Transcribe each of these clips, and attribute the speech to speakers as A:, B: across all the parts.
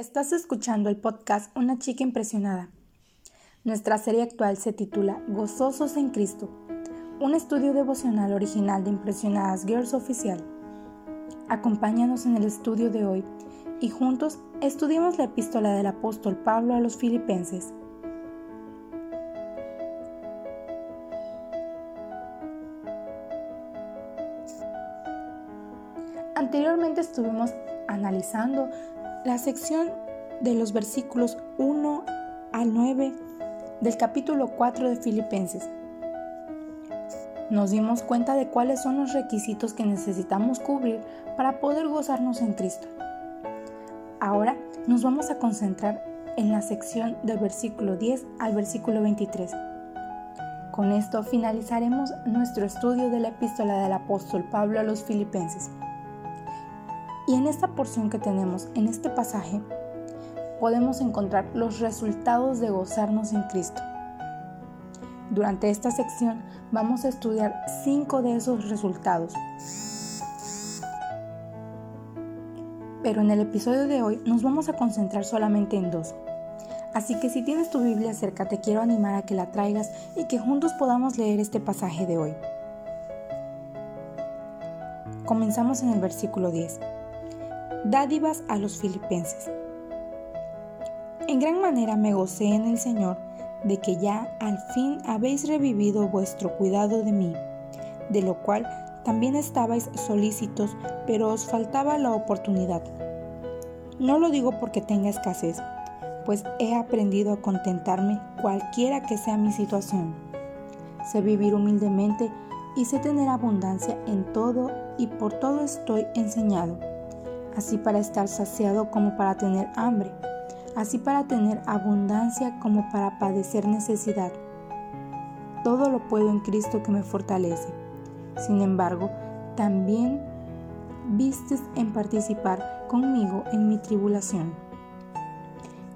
A: Estás escuchando el podcast Una chica impresionada. Nuestra serie actual se titula Gozosos en Cristo, un estudio devocional original de Impresionadas Girls Oficial. Acompáñanos en el estudio de hoy y juntos estudiemos la epístola del apóstol Pablo a los filipenses. Anteriormente estuvimos analizando la sección de los versículos 1 al 9 del capítulo 4 de Filipenses. Nos dimos cuenta de cuáles son los requisitos que necesitamos cubrir para poder gozarnos en Cristo. Ahora nos vamos a concentrar en la sección del versículo 10 al versículo 23. Con esto finalizaremos nuestro estudio de la epístola del apóstol Pablo a los filipenses. Y en esta porción que tenemos, en este pasaje, podemos encontrar los resultados de gozarnos en Cristo. Durante esta sección vamos a estudiar cinco de esos resultados. Pero en el episodio de hoy nos vamos a concentrar solamente en dos. Así que si tienes tu Biblia cerca te quiero animar a que la traigas y que juntos podamos leer este pasaje de hoy. Comenzamos en el versículo 10 dádivas a los filipenses. En gran manera me gocé en el Señor de que ya al fin habéis revivido vuestro cuidado de mí, de lo cual también estabais solícitos, pero os faltaba la oportunidad. No lo digo porque tenga escasez, pues he aprendido a contentarme cualquiera que sea mi situación. Sé vivir humildemente y sé tener abundancia en todo y por todo estoy enseñado así para estar saciado como para tener hambre, así para tener abundancia como para padecer necesidad. Todo lo puedo en Cristo que me fortalece. Sin embargo, también vistes en participar conmigo en mi tribulación.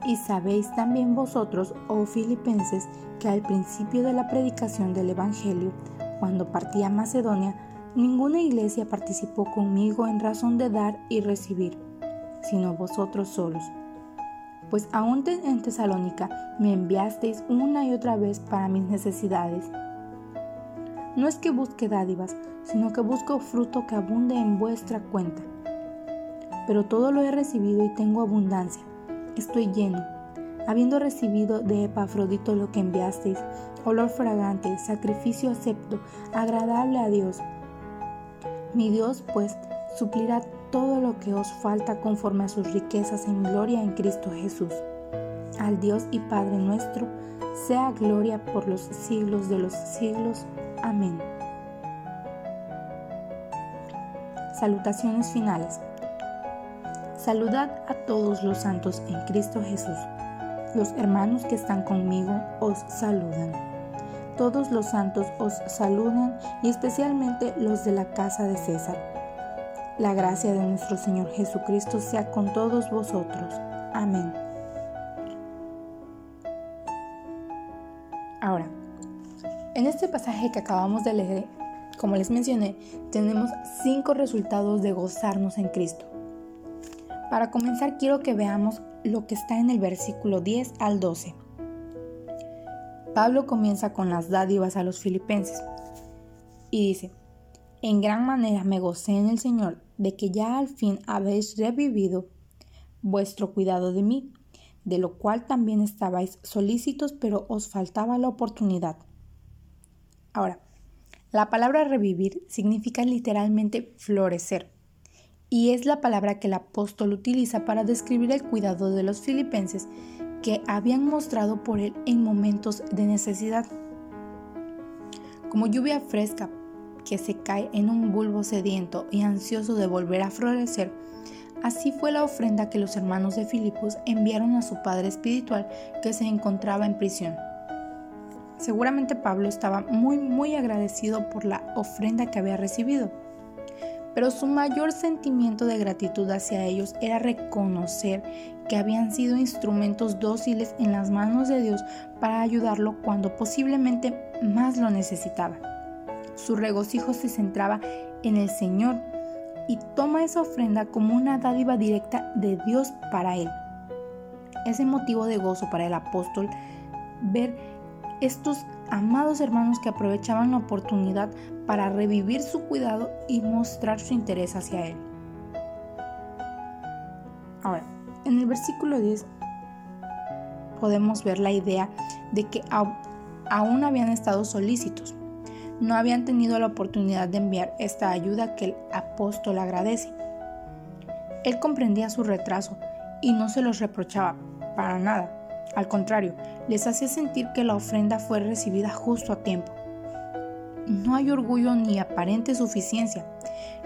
A: Y sabéis también vosotros, oh filipenses, que al principio de la predicación del Evangelio, cuando partí a Macedonia, Ninguna iglesia participó conmigo en razón de dar y recibir, sino vosotros solos. Pues aún en Tesalónica me enviasteis una y otra vez para mis necesidades. No es que busque dádivas, sino que busco fruto que abunde en vuestra cuenta. Pero todo lo he recibido y tengo abundancia. Estoy lleno, habiendo recibido de Epafrodito lo que enviasteis, olor fragante, sacrificio acepto, agradable a Dios. Mi Dios, pues, suplirá todo lo que os falta conforme a sus riquezas en gloria en Cristo Jesús. Al Dios y Padre nuestro, sea gloria por los siglos de los siglos. Amén. Salutaciones finales. Saludad a todos los santos en Cristo Jesús. Los hermanos que están conmigo os saludan. Todos los santos os saludan y especialmente los de la casa de César. La gracia de nuestro Señor Jesucristo sea con todos vosotros. Amén. Ahora, en este pasaje que acabamos de leer, como les mencioné, tenemos cinco resultados de gozarnos en Cristo. Para comenzar, quiero que veamos lo que está en el versículo 10 al 12. Pablo comienza con las dádivas a los filipenses y dice, en gran manera me gocé en el Señor de que ya al fin habéis revivido vuestro cuidado de mí, de lo cual también estabais solícitos, pero os faltaba la oportunidad. Ahora, la palabra revivir significa literalmente florecer, y es la palabra que el apóstol utiliza para describir el cuidado de los filipenses que habían mostrado por él en momentos de necesidad. Como lluvia fresca que se cae en un bulbo sediento y ansioso de volver a florecer, así fue la ofrenda que los hermanos de Filipos enviaron a su padre espiritual que se encontraba en prisión. Seguramente Pablo estaba muy muy agradecido por la ofrenda que había recibido pero su mayor sentimiento de gratitud hacia ellos era reconocer que habían sido instrumentos dóciles en las manos de Dios para ayudarlo cuando posiblemente más lo necesitaba. Su regocijo se centraba en el Señor y toma esa ofrenda como una dádiva directa de Dios para él. ese motivo de gozo para el apóstol ver estos amados hermanos que aprovechaban la oportunidad para revivir su cuidado y mostrar su interés hacia él. Ahora, en el versículo 10 podemos ver la idea de que aún habían estado solícitos, no habían tenido la oportunidad de enviar esta ayuda que el apóstol agradece. Él comprendía su retraso y no se los reprochaba para nada. Al contrario, les hacía sentir que la ofrenda fue recibida justo a tiempo. No hay orgullo ni aparente suficiencia.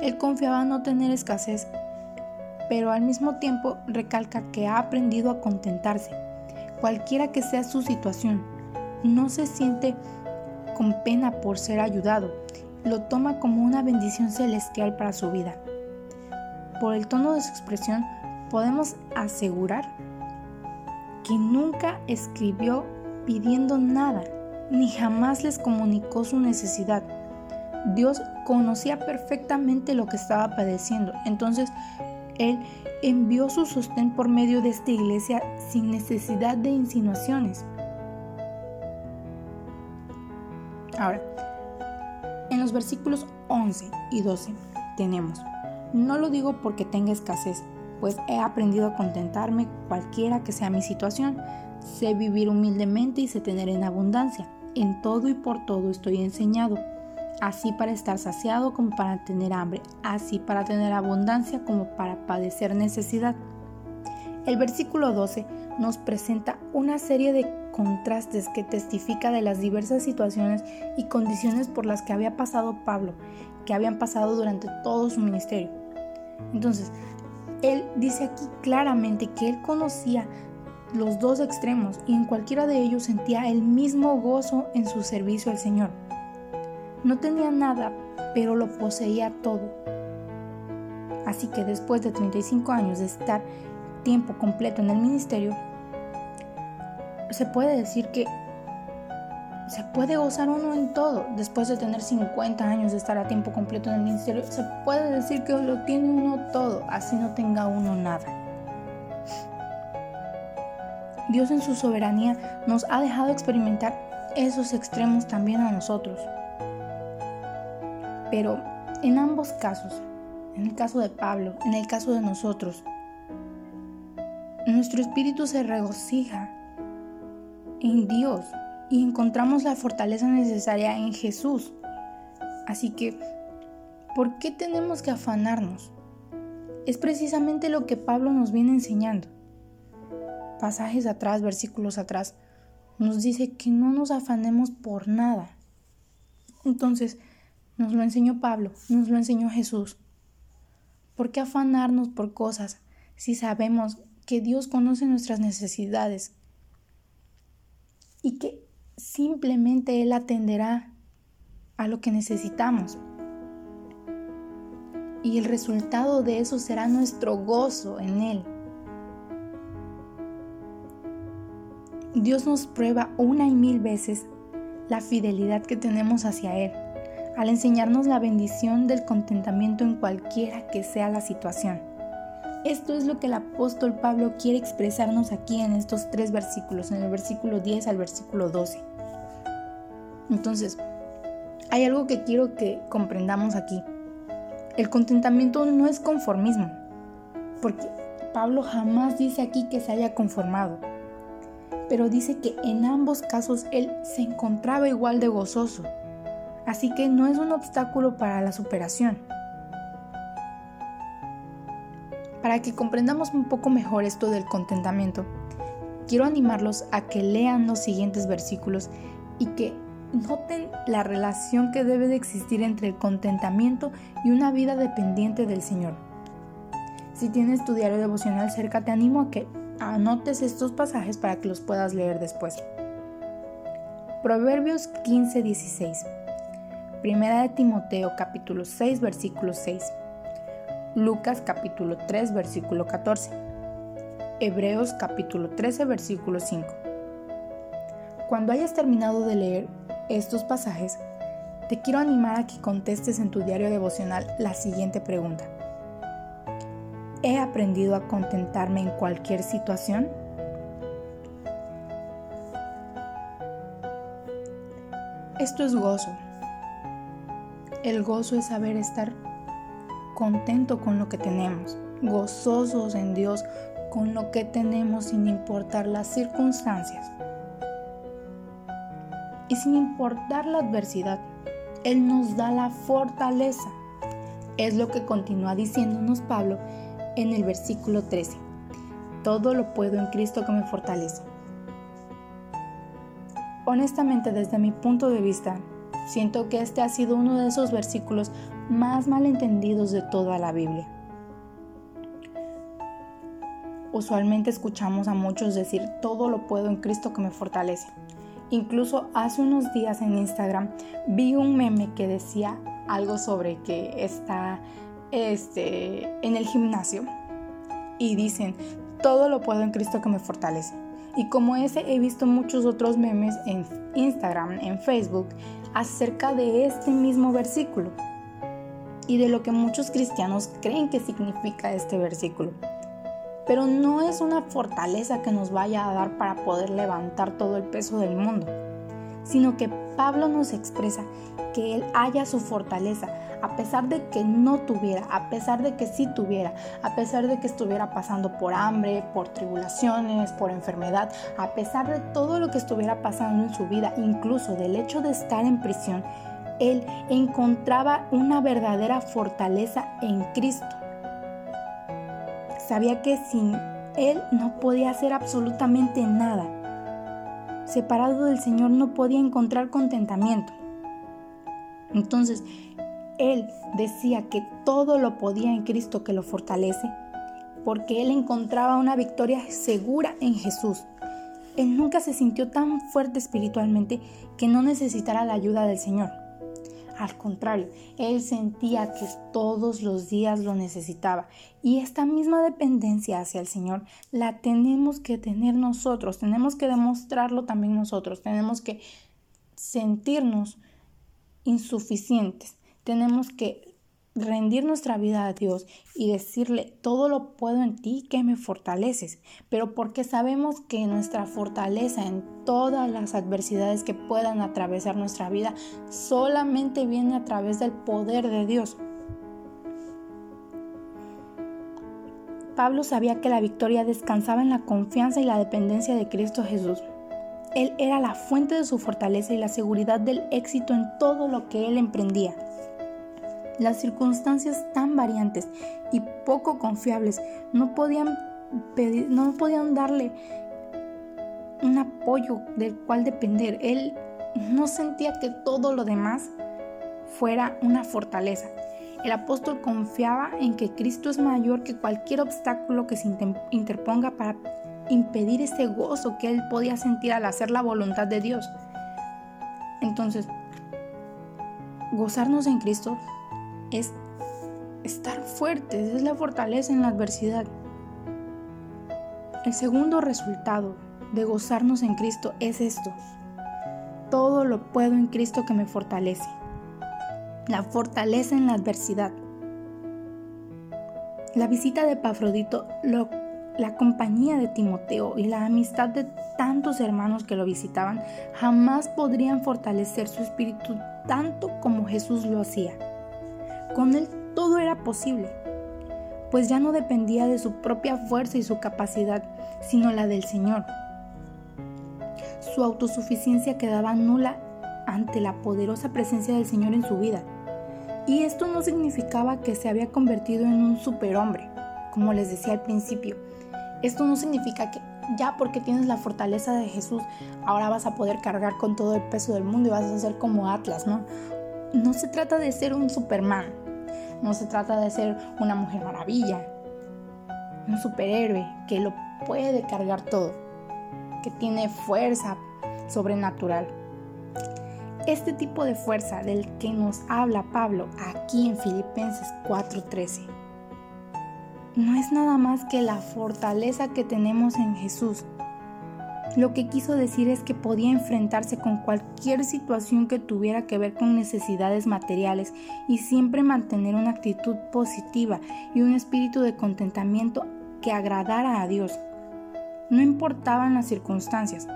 A: Él confiaba no tener escasez, pero al mismo tiempo recalca que ha aprendido a contentarse, cualquiera que sea su situación. No se siente con pena por ser ayudado, lo toma como una bendición celestial para su vida. Por el tono de su expresión, podemos asegurar que nunca escribió pidiendo nada, ni jamás les comunicó su necesidad. Dios conocía perfectamente lo que estaba padeciendo, entonces Él envió su sostén por medio de esta iglesia sin necesidad de insinuaciones. Ahora, en los versículos 11 y 12 tenemos, no lo digo porque tenga escasez, pues he aprendido a contentarme cualquiera que sea mi situación. Sé vivir humildemente y sé tener en abundancia. En todo y por todo estoy enseñado, así para estar saciado como para tener hambre, así para tener abundancia como para padecer necesidad. El versículo 12 nos presenta una serie de contrastes que testifica de las diversas situaciones y condiciones por las que había pasado Pablo, que habían pasado durante todo su ministerio. Entonces, él dice aquí claramente que él conocía los dos extremos y en cualquiera de ellos sentía el mismo gozo en su servicio al Señor. No tenía nada, pero lo poseía todo. Así que después de 35 años de estar tiempo completo en el ministerio, se puede decir que se puede gozar uno en todo. Después de tener 50 años de estar a tiempo completo en el ministerio, se puede decir que lo tiene uno todo, así no tenga uno nada. Dios en su soberanía nos ha dejado experimentar esos extremos también a nosotros. Pero en ambos casos, en el caso de Pablo, en el caso de nosotros, nuestro espíritu se regocija en Dios y encontramos la fortaleza necesaria en Jesús. Así que, ¿por qué tenemos que afanarnos? Es precisamente lo que Pablo nos viene enseñando. Pasajes atrás, versículos atrás, nos dice que no nos afanemos por nada. Entonces, nos lo enseñó Pablo, nos lo enseñó Jesús. ¿Por qué afanarnos por cosas si sabemos que Dios conoce nuestras necesidades y que simplemente Él atenderá a lo que necesitamos. Y el resultado de eso será nuestro gozo en Él. Dios nos prueba una y mil veces la fidelidad que tenemos hacia Él, al enseñarnos la bendición del contentamiento en cualquiera que sea la situación. Esto es lo que el apóstol Pablo quiere expresarnos aquí en estos tres versículos, en el versículo 10 al versículo 12. Entonces, hay algo que quiero que comprendamos aquí. El contentamiento no es conformismo, porque Pablo jamás dice aquí que se haya conformado, pero dice que en ambos casos él se encontraba igual de gozoso, así que no es un obstáculo para la superación. Para que comprendamos un poco mejor esto del contentamiento, quiero animarlos a que lean los siguientes versículos y que noten la relación que debe de existir entre el contentamiento y una vida dependiente del Señor. Si tienes tu diario devocional cerca, te animo a que anotes estos pasajes para que los puedas leer después. Proverbios 15:16. Primera de Timoteo capítulo 6 versículo 6. Lucas capítulo 3 versículo 14. Hebreos capítulo 13 versículo 5. Cuando hayas terminado de leer estos pasajes, te quiero animar a que contestes en tu diario devocional la siguiente pregunta. ¿He aprendido a contentarme en cualquier situación? Esto es gozo, el gozo es saber estar contento con lo que tenemos, gozosos en Dios con lo que tenemos sin importar las circunstancias. Y sin importar la adversidad, Él nos da la fortaleza. Es lo que continúa diciéndonos Pablo en el versículo 13. Todo lo puedo en Cristo que me fortalece. Honestamente, desde mi punto de vista, siento que este ha sido uno de esos versículos más malentendidos de toda la Biblia. Usualmente escuchamos a muchos decir, todo lo puedo en Cristo que me fortalece. Incluso hace unos días en Instagram vi un meme que decía algo sobre que está este, en el gimnasio y dicen, todo lo puedo en Cristo que me fortalece. Y como ese he visto muchos otros memes en Instagram, en Facebook, acerca de este mismo versículo y de lo que muchos cristianos creen que significa este versículo. Pero no es una fortaleza que nos vaya a dar para poder levantar todo el peso del mundo, sino que Pablo nos expresa que él haya su fortaleza a pesar de que no tuviera, a pesar de que sí tuviera, a pesar de que estuviera pasando por hambre, por tribulaciones, por enfermedad, a pesar de todo lo que estuviera pasando en su vida, incluso del hecho de estar en prisión, él encontraba una verdadera fortaleza en Cristo. Sabía que sin él no podía hacer absolutamente nada. Separado del Señor no podía encontrar contentamiento. Entonces, él decía que todo lo podía en Cristo que lo fortalece, porque él encontraba una victoria segura en Jesús. Él nunca se sintió tan fuerte espiritualmente que no necesitara la ayuda del Señor. Al contrario, él sentía que todos los días lo necesitaba. Y esta misma dependencia hacia el Señor la tenemos que tener nosotros, tenemos que demostrarlo también nosotros, tenemos que sentirnos insuficientes, tenemos que rendir nuestra vida a Dios y decirle, todo lo puedo en ti que me fortaleces, pero porque sabemos que nuestra fortaleza en todas las adversidades que puedan atravesar nuestra vida solamente viene a través del poder de Dios. Pablo sabía que la victoria descansaba en la confianza y la dependencia de Cristo Jesús. Él era la fuente de su fortaleza y la seguridad del éxito en todo lo que él emprendía. Las circunstancias tan variantes y poco confiables no podían, no podían darle un apoyo del cual depender. Él no sentía que todo lo demás fuera una fortaleza. El apóstol confiaba en que Cristo es mayor que cualquier obstáculo que se interponga para impedir ese gozo que él podía sentir al hacer la voluntad de Dios. Entonces, gozarnos en Cristo es estar fuertes, es la fortaleza en la adversidad. El segundo resultado de gozarnos en Cristo es esto. Todo lo puedo en Cristo que me fortalece. La fortaleza en la adversidad. La visita de Pafrodito, la compañía de Timoteo y la amistad de tantos hermanos que lo visitaban jamás podrían fortalecer su espíritu tanto como Jesús lo hacía. Con él todo era posible, pues ya no dependía de su propia fuerza y su capacidad, sino la del Señor. Su autosuficiencia quedaba nula ante la poderosa presencia del Señor en su vida. Y esto no significaba que se había convertido en un superhombre, como les decía al principio. Esto no significa que ya porque tienes la fortaleza de Jesús, ahora vas a poder cargar con todo el peso del mundo y vas a ser como Atlas, ¿no? no se trata de ser un Superman, no se trata de ser una mujer maravilla, un superhéroe que lo puede cargar todo, que tiene fuerza sobrenatural. Este tipo de fuerza del que nos habla Pablo aquí en Filipenses 4:13 no es nada más que la fortaleza que tenemos en Jesús lo que quiso decir es que podía enfrentarse con cualquier situación que tuviera que ver con necesidades materiales y siempre mantener una actitud positiva y un espíritu de contentamiento que agradara a Dios. No importaban las circunstancias,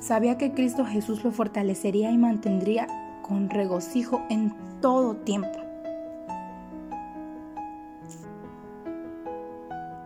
A: sabía que Cristo Jesús lo fortalecería y mantendría con regocijo en todo tiempo.